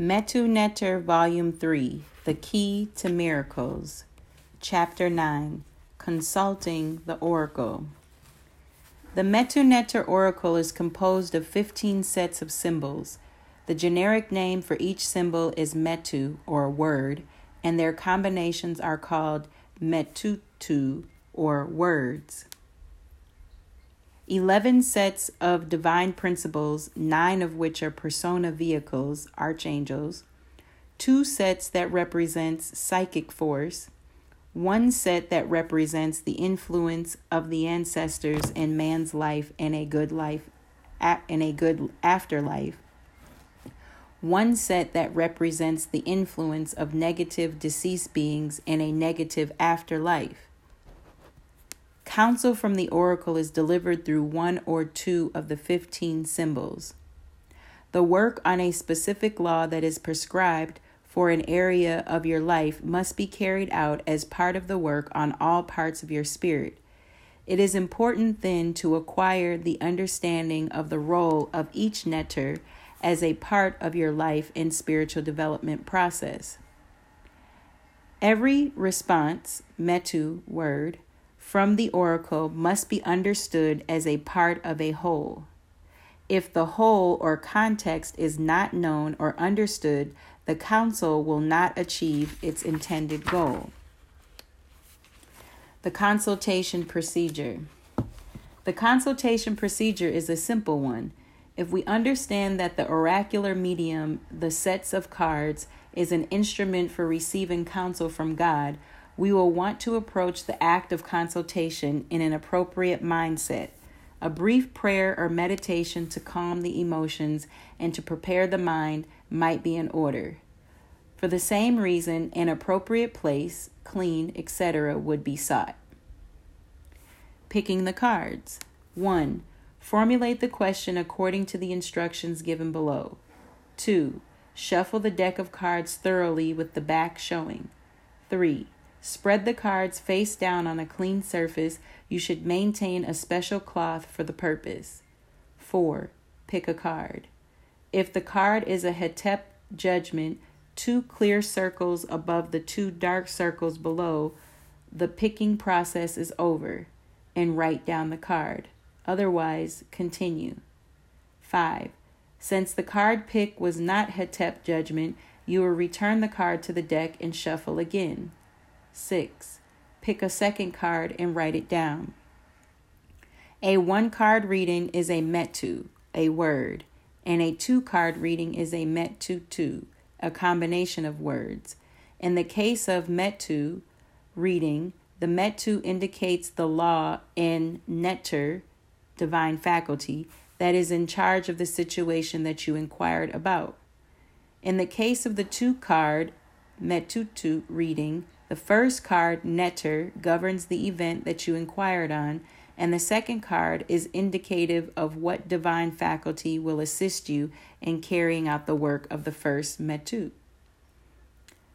Metu Neter, Volume 3 The Key to Miracles, Chapter 9 Consulting the Oracle. The Metu Neter Oracle is composed of 15 sets of symbols. The generic name for each symbol is Metu, or word, and their combinations are called Metutu, or words. 11 sets of divine principles, nine of which are persona vehicles, archangels, two sets that represents psychic force, one set that represents the influence of the ancestors in man's life and a good life in a good afterlife. One set that represents the influence of negative deceased beings in a negative afterlife Counsel from the oracle is delivered through one or two of the 15 symbols. The work on a specific law that is prescribed for an area of your life must be carried out as part of the work on all parts of your spirit. It is important then to acquire the understanding of the role of each neter as a part of your life and spiritual development process. Every response, metu, word, from the oracle must be understood as a part of a whole. If the whole or context is not known or understood, the counsel will not achieve its intended goal. The consultation procedure. The consultation procedure is a simple one. If we understand that the oracular medium, the sets of cards, is an instrument for receiving counsel from God, we will want to approach the act of consultation in an appropriate mindset. A brief prayer or meditation to calm the emotions and to prepare the mind might be in order. For the same reason, an appropriate place, clean, etc., would be sought. Picking the cards. 1. Formulate the question according to the instructions given below. 2. Shuffle the deck of cards thoroughly with the back showing. 3. Spread the cards face down on a clean surface. You should maintain a special cloth for the purpose. 4. Pick a card. If the card is a Hetep judgment, two clear circles above the two dark circles below, the picking process is over, and write down the card. Otherwise, continue. 5. Since the card pick was not Hetep judgment, you will return the card to the deck and shuffle again. 6. Pick a second card and write it down. A one card reading is a metu, a word, and a two card reading is a metutu, a combination of words. In the case of metu reading, the metu indicates the law in neter, divine faculty, that is in charge of the situation that you inquired about. In the case of the two card metutu reading, the first card, Neter, governs the event that you inquired on, and the second card is indicative of what divine faculty will assist you in carrying out the work of the first Metu.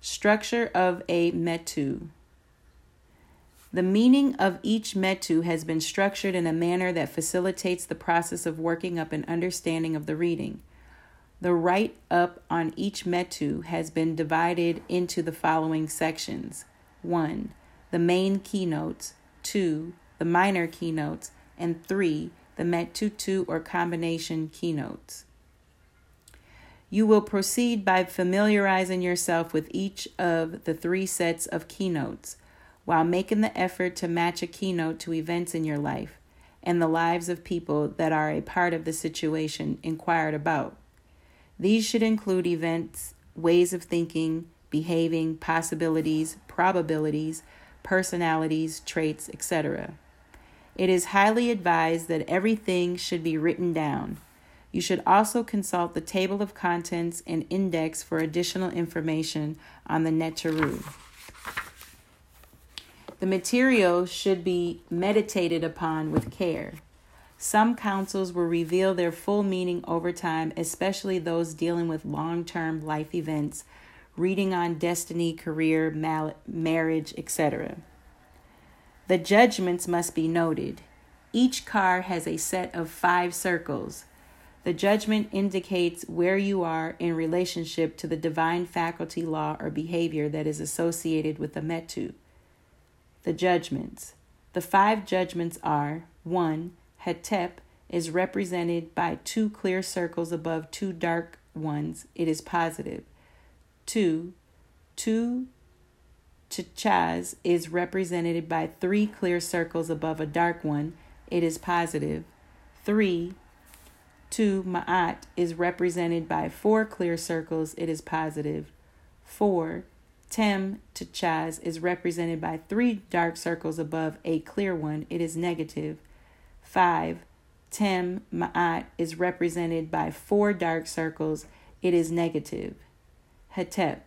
Structure of a Metu. The meaning of each metu has been structured in a manner that facilitates the process of working up an understanding of the reading. The write up on each metu has been divided into the following sections 1. The main keynotes, 2. The minor keynotes, and 3. The metutu or combination keynotes. You will proceed by familiarizing yourself with each of the three sets of keynotes while making the effort to match a keynote to events in your life and the lives of people that are a part of the situation inquired about. These should include events, ways of thinking, behaving, possibilities, probabilities, personalities, traits, etc. It is highly advised that everything should be written down. You should also consult the table of contents and index for additional information on the Neteru. The material should be meditated upon with care. Some counsels will reveal their full meaning over time, especially those dealing with long term life events, reading on destiny, career, mal- marriage, etc. The judgments must be noted. Each car has a set of five circles. The judgment indicates where you are in relationship to the divine faculty, law, or behavior that is associated with the metu. The judgments. The five judgments are 1. Hetep is represented by two clear circles above two dark ones. It is positive. 2. Tu Chaz is represented by three clear circles above a dark one. It is positive. 3. 2. Ma'at is represented by four clear circles. It is positive. 4. Tem Chaz is represented by three dark circles above a clear one. It is negative. 5. Tem Ma'at is represented by four dark circles. It is negative. Hetep.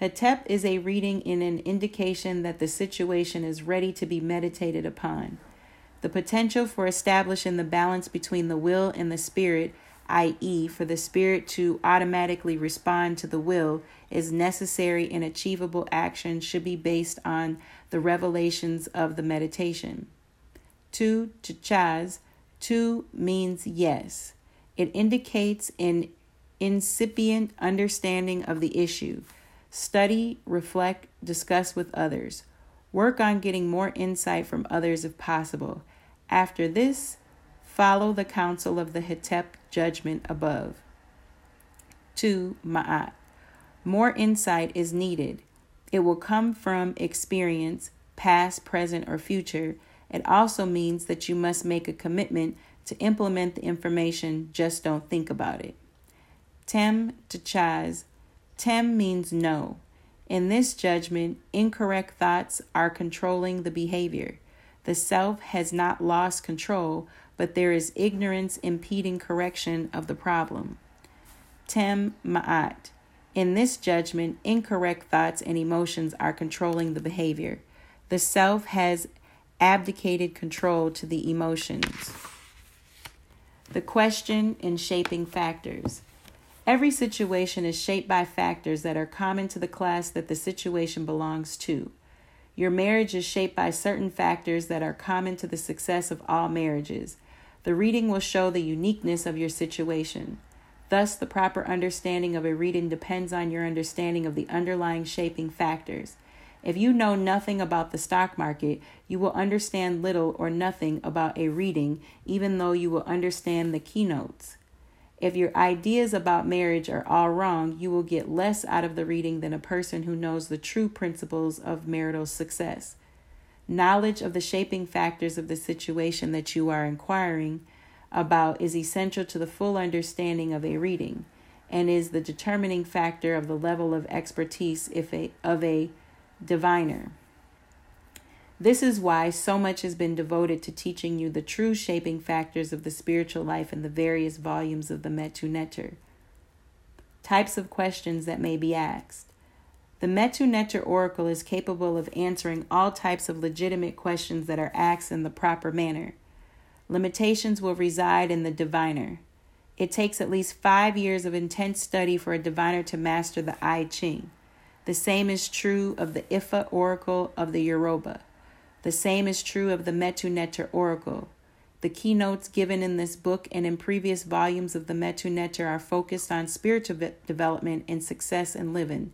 Hetep is a reading in an indication that the situation is ready to be meditated upon. The potential for establishing the balance between the will and the spirit, i.e., for the spirit to automatically respond to the will, is necessary and achievable action should be based on the revelations of the meditation. Tu chaz, tu means yes. It indicates an incipient understanding of the issue. Study, reflect, discuss with others. Work on getting more insight from others if possible. After this, follow the counsel of the Hetep judgment above. 2. Ma'at. More insight is needed. It will come from experience, past, present, or future. It also means that you must make a commitment to implement the information, just don't think about it. Tem to chaz Tem means no. In this judgment, incorrect thoughts are controlling the behavior. The self has not lost control, but there is ignorance impeding correction of the problem. Tem ma'at. In this judgment, incorrect thoughts and emotions are controlling the behavior. The self has abdicated control to the emotions. The question in shaping factors. Every situation is shaped by factors that are common to the class that the situation belongs to. Your marriage is shaped by certain factors that are common to the success of all marriages. The reading will show the uniqueness of your situation. Thus, the proper understanding of a reading depends on your understanding of the underlying shaping factors. If you know nothing about the stock market, you will understand little or nothing about a reading, even though you will understand the keynotes. If your ideas about marriage are all wrong, you will get less out of the reading than a person who knows the true principles of marital success. Knowledge of the shaping factors of the situation that you are inquiring about is essential to the full understanding of a reading and is the determining factor of the level of expertise if a, of a diviner. This is why so much has been devoted to teaching you the true shaping factors of the spiritual life in the various volumes of the Metu Neter. Types of questions that may be asked. The Metu Neter Oracle is capable of answering all types of legitimate questions that are asked in the proper manner. Limitations will reside in the diviner. It takes at least five years of intense study for a diviner to master the I Ching. The same is true of the Ifa Oracle of the Yoruba. The same is true of the Metu Neter Oracle. The keynotes given in this book and in previous volumes of the Metu Neter are focused on spiritual development and success in living.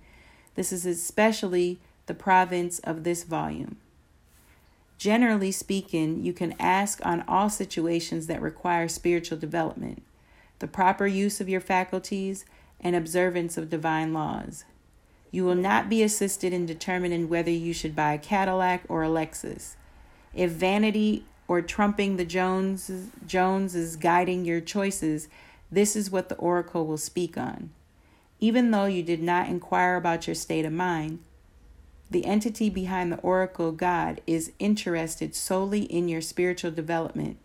This is especially the province of this volume. Generally speaking, you can ask on all situations that require spiritual development, the proper use of your faculties, and observance of divine laws. You will not be assisted in determining whether you should buy a Cadillac or a Lexus. If vanity or trumping the Jones Jones is guiding your choices, this is what the oracle will speak on. Even though you did not inquire about your state of mind, the entity behind the oracle, God, is interested solely in your spiritual development.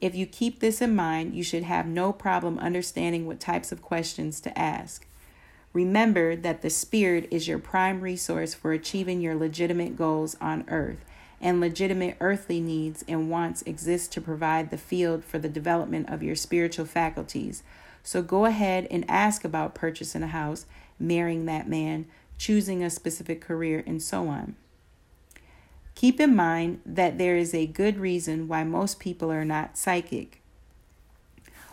If you keep this in mind, you should have no problem understanding what types of questions to ask. Remember that the Spirit is your prime resource for achieving your legitimate goals on earth, and legitimate earthly needs and wants exist to provide the field for the development of your spiritual faculties. So go ahead and ask about purchasing a house, marrying that man, choosing a specific career, and so on. Keep in mind that there is a good reason why most people are not psychic.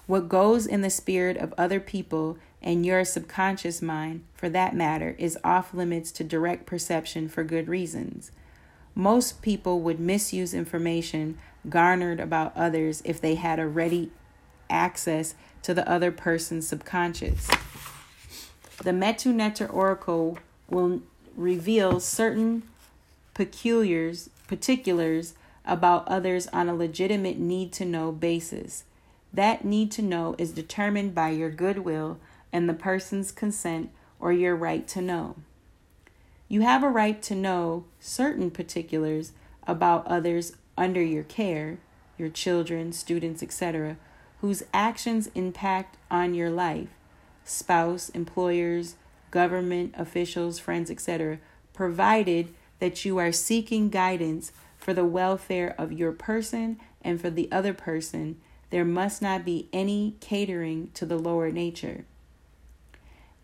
What goes in the spirit of other people and your subconscious mind, for that matter, is off limits to direct perception for good reasons. Most people would misuse information garnered about others if they had a ready access to the other person's subconscious. The Metu Neter Oracle will reveal certain peculiars, particulars about others on a legitimate need to know basis. That need to know is determined by your goodwill and the person's consent or your right to know. You have a right to know certain particulars about others under your care, your children, students, etc., whose actions impact on your life, spouse, employers, government officials, friends, etc., provided that you are seeking guidance for the welfare of your person and for the other person. There must not be any catering to the lower nature.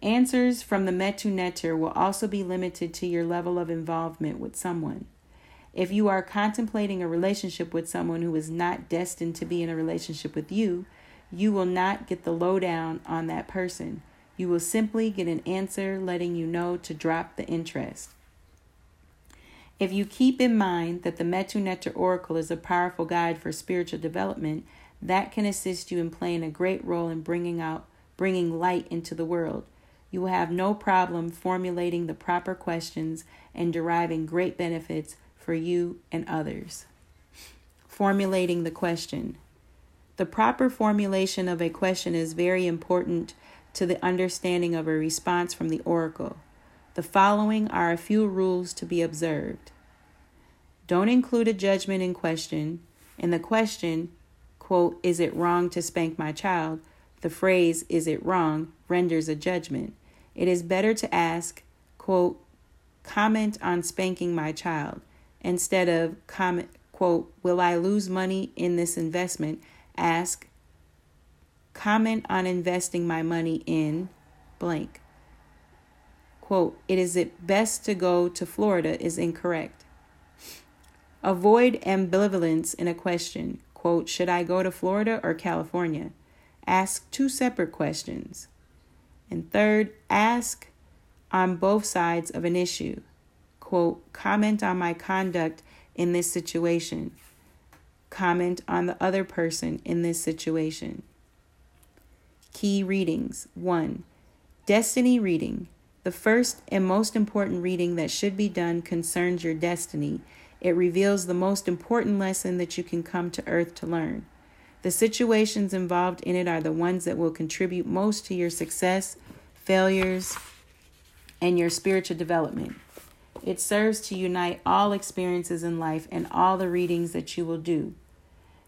Answers from the Metu Neter will also be limited to your level of involvement with someone. If you are contemplating a relationship with someone who is not destined to be in a relationship with you, you will not get the lowdown on that person. You will simply get an answer letting you know to drop the interest. If you keep in mind that the Metu Neter Oracle is a powerful guide for spiritual development, that can assist you in playing a great role in bringing out bringing light into the world you will have no problem formulating the proper questions and deriving great benefits for you and others. Formulating the question. The proper formulation of a question is very important to the understanding of a response from the oracle. The following are a few rules to be observed. Don't include a judgment in question. In the question, quote, is it wrong to spank my child? The phrase, is it wrong, renders a judgment. It is better to ask, quote, comment on spanking my child instead of comment, quote, will I lose money in this investment? Ask, comment on investing my money in blank. Quote, it is it best to go to Florida is incorrect. Avoid ambivalence in a question. Quote, should I go to Florida or California? Ask two separate questions. And third, ask on both sides of an issue. Quote, comment on my conduct in this situation. Comment on the other person in this situation. Key readings 1. Destiny reading. The first and most important reading that should be done concerns your destiny. It reveals the most important lesson that you can come to earth to learn. The situations involved in it are the ones that will contribute most to your success, failures, and your spiritual development. It serves to unite all experiences in life and all the readings that you will do.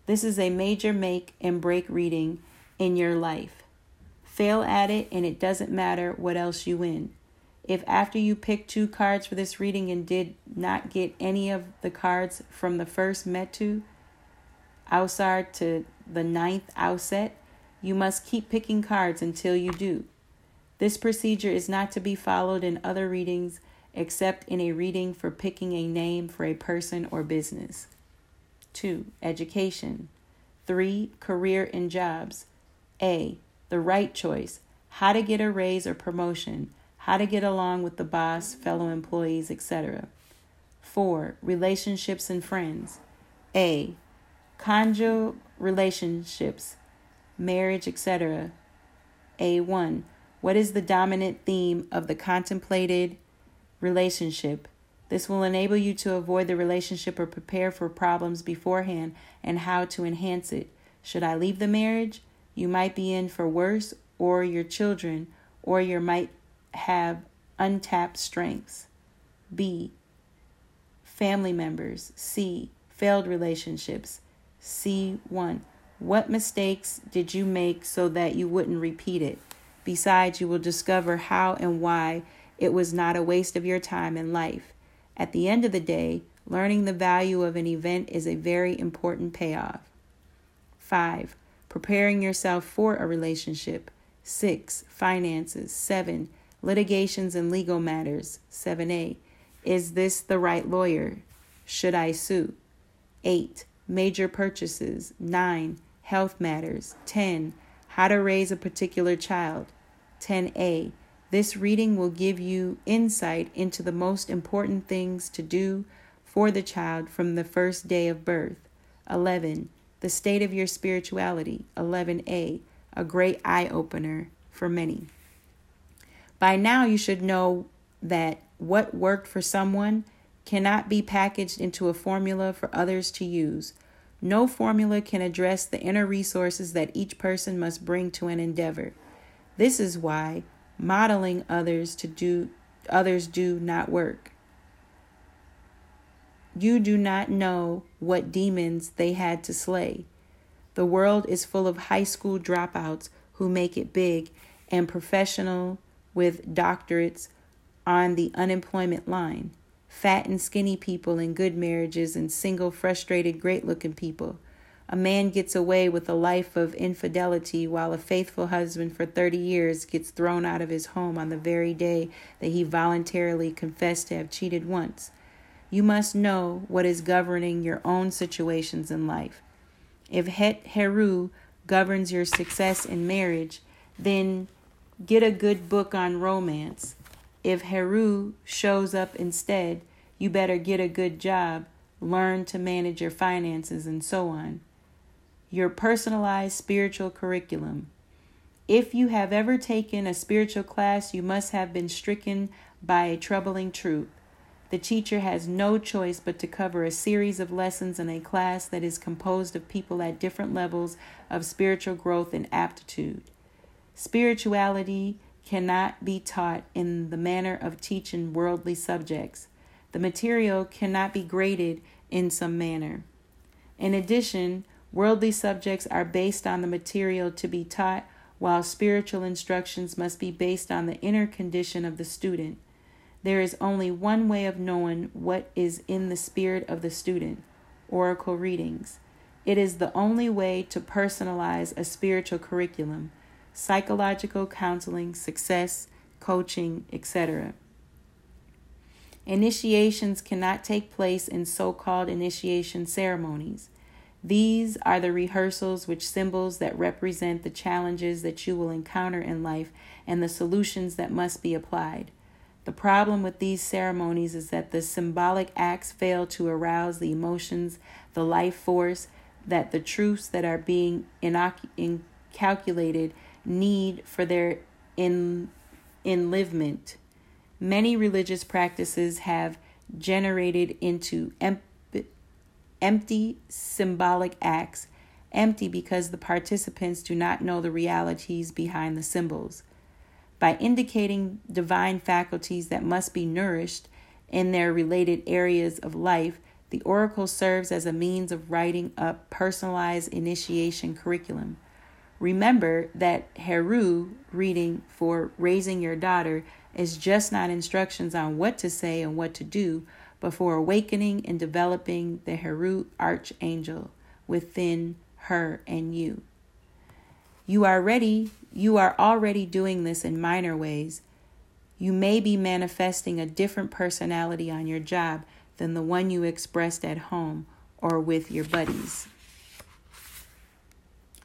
This is a major make and break reading in your life. Fail at it, and it doesn't matter what else you win. If after you picked two cards for this reading and did not get any of the cards from the first Metu, Ausar to the ninth Auset, you must keep picking cards until you do. This procedure is not to be followed in other readings except in a reading for picking a name for a person or business. 2. Education. 3. Career and jobs. A. The right choice. How to get a raise or promotion. How to get along with the boss, fellow employees, etc. 4. Relationships and friends. A. Conjugal relationships, marriage, etc. A1. What is the dominant theme of the contemplated relationship? This will enable you to avoid the relationship or prepare for problems beforehand and how to enhance it. Should I leave the marriage? You might be in for worse, or your children, or you might have untapped strengths. B. Family members. C. Failed relationships. C1. What mistakes did you make so that you wouldn't repeat it? Besides, you will discover how and why it was not a waste of your time and life. At the end of the day, learning the value of an event is a very important payoff. 5. Preparing yourself for a relationship. 6. Finances. 7. Litigations and legal matters. 7a. Is this the right lawyer? Should I sue? 8. Major purchases. 9. Health matters. 10 How to raise a particular child. 10a. This reading will give you insight into the most important things to do for the child from the first day of birth. 11. The state of your spirituality. 11a. A great eye opener for many. By now, you should know that what worked for someone cannot be packaged into a formula for others to use. No formula can address the inner resources that each person must bring to an endeavor. This is why modeling others to do others do not work. You do not know what demons they had to slay. The world is full of high school dropouts who make it big and professional with doctorates on the unemployment line, fat and skinny people in good marriages, and single, frustrated, great looking people. A man gets away with a life of infidelity while a faithful husband for 30 years gets thrown out of his home on the very day that he voluntarily confessed to have cheated once. You must know what is governing your own situations in life. If Het Heru governs your success in marriage, then get a good book on romance. If Heru shows up instead, you better get a good job, learn to manage your finances, and so on your personalized spiritual curriculum. If you have ever taken a spiritual class, you must have been stricken by a troubling truth. The teacher has no choice but to cover a series of lessons in a class that is composed of people at different levels of spiritual growth and aptitude. Spirituality cannot be taught in the manner of teaching worldly subjects. The material cannot be graded in some manner. In addition, Worldly subjects are based on the material to be taught, while spiritual instructions must be based on the inner condition of the student. There is only one way of knowing what is in the spirit of the student oracle readings. It is the only way to personalize a spiritual curriculum, psychological counseling, success, coaching, etc. Initiations cannot take place in so called initiation ceremonies. These are the rehearsals which symbols that represent the challenges that you will encounter in life and the solutions that must be applied. The problem with these ceremonies is that the symbolic acts fail to arouse the emotions, the life force, that the truths that are being calculated need for their in, enlivement. Many religious practices have generated into empty empty symbolic acts, empty because the participants do not know the realities behind the symbols. By indicating divine faculties that must be nourished in their related areas of life, the oracle serves as a means of writing up personalized initiation curriculum. Remember that Heru reading for raising your daughter is just not instructions on what to say and what to do, before awakening and developing the Heru archangel within her and you. You are ready, you are already doing this in minor ways. You may be manifesting a different personality on your job than the one you expressed at home or with your buddies.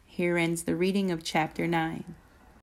Here ends the reading of chapter 9.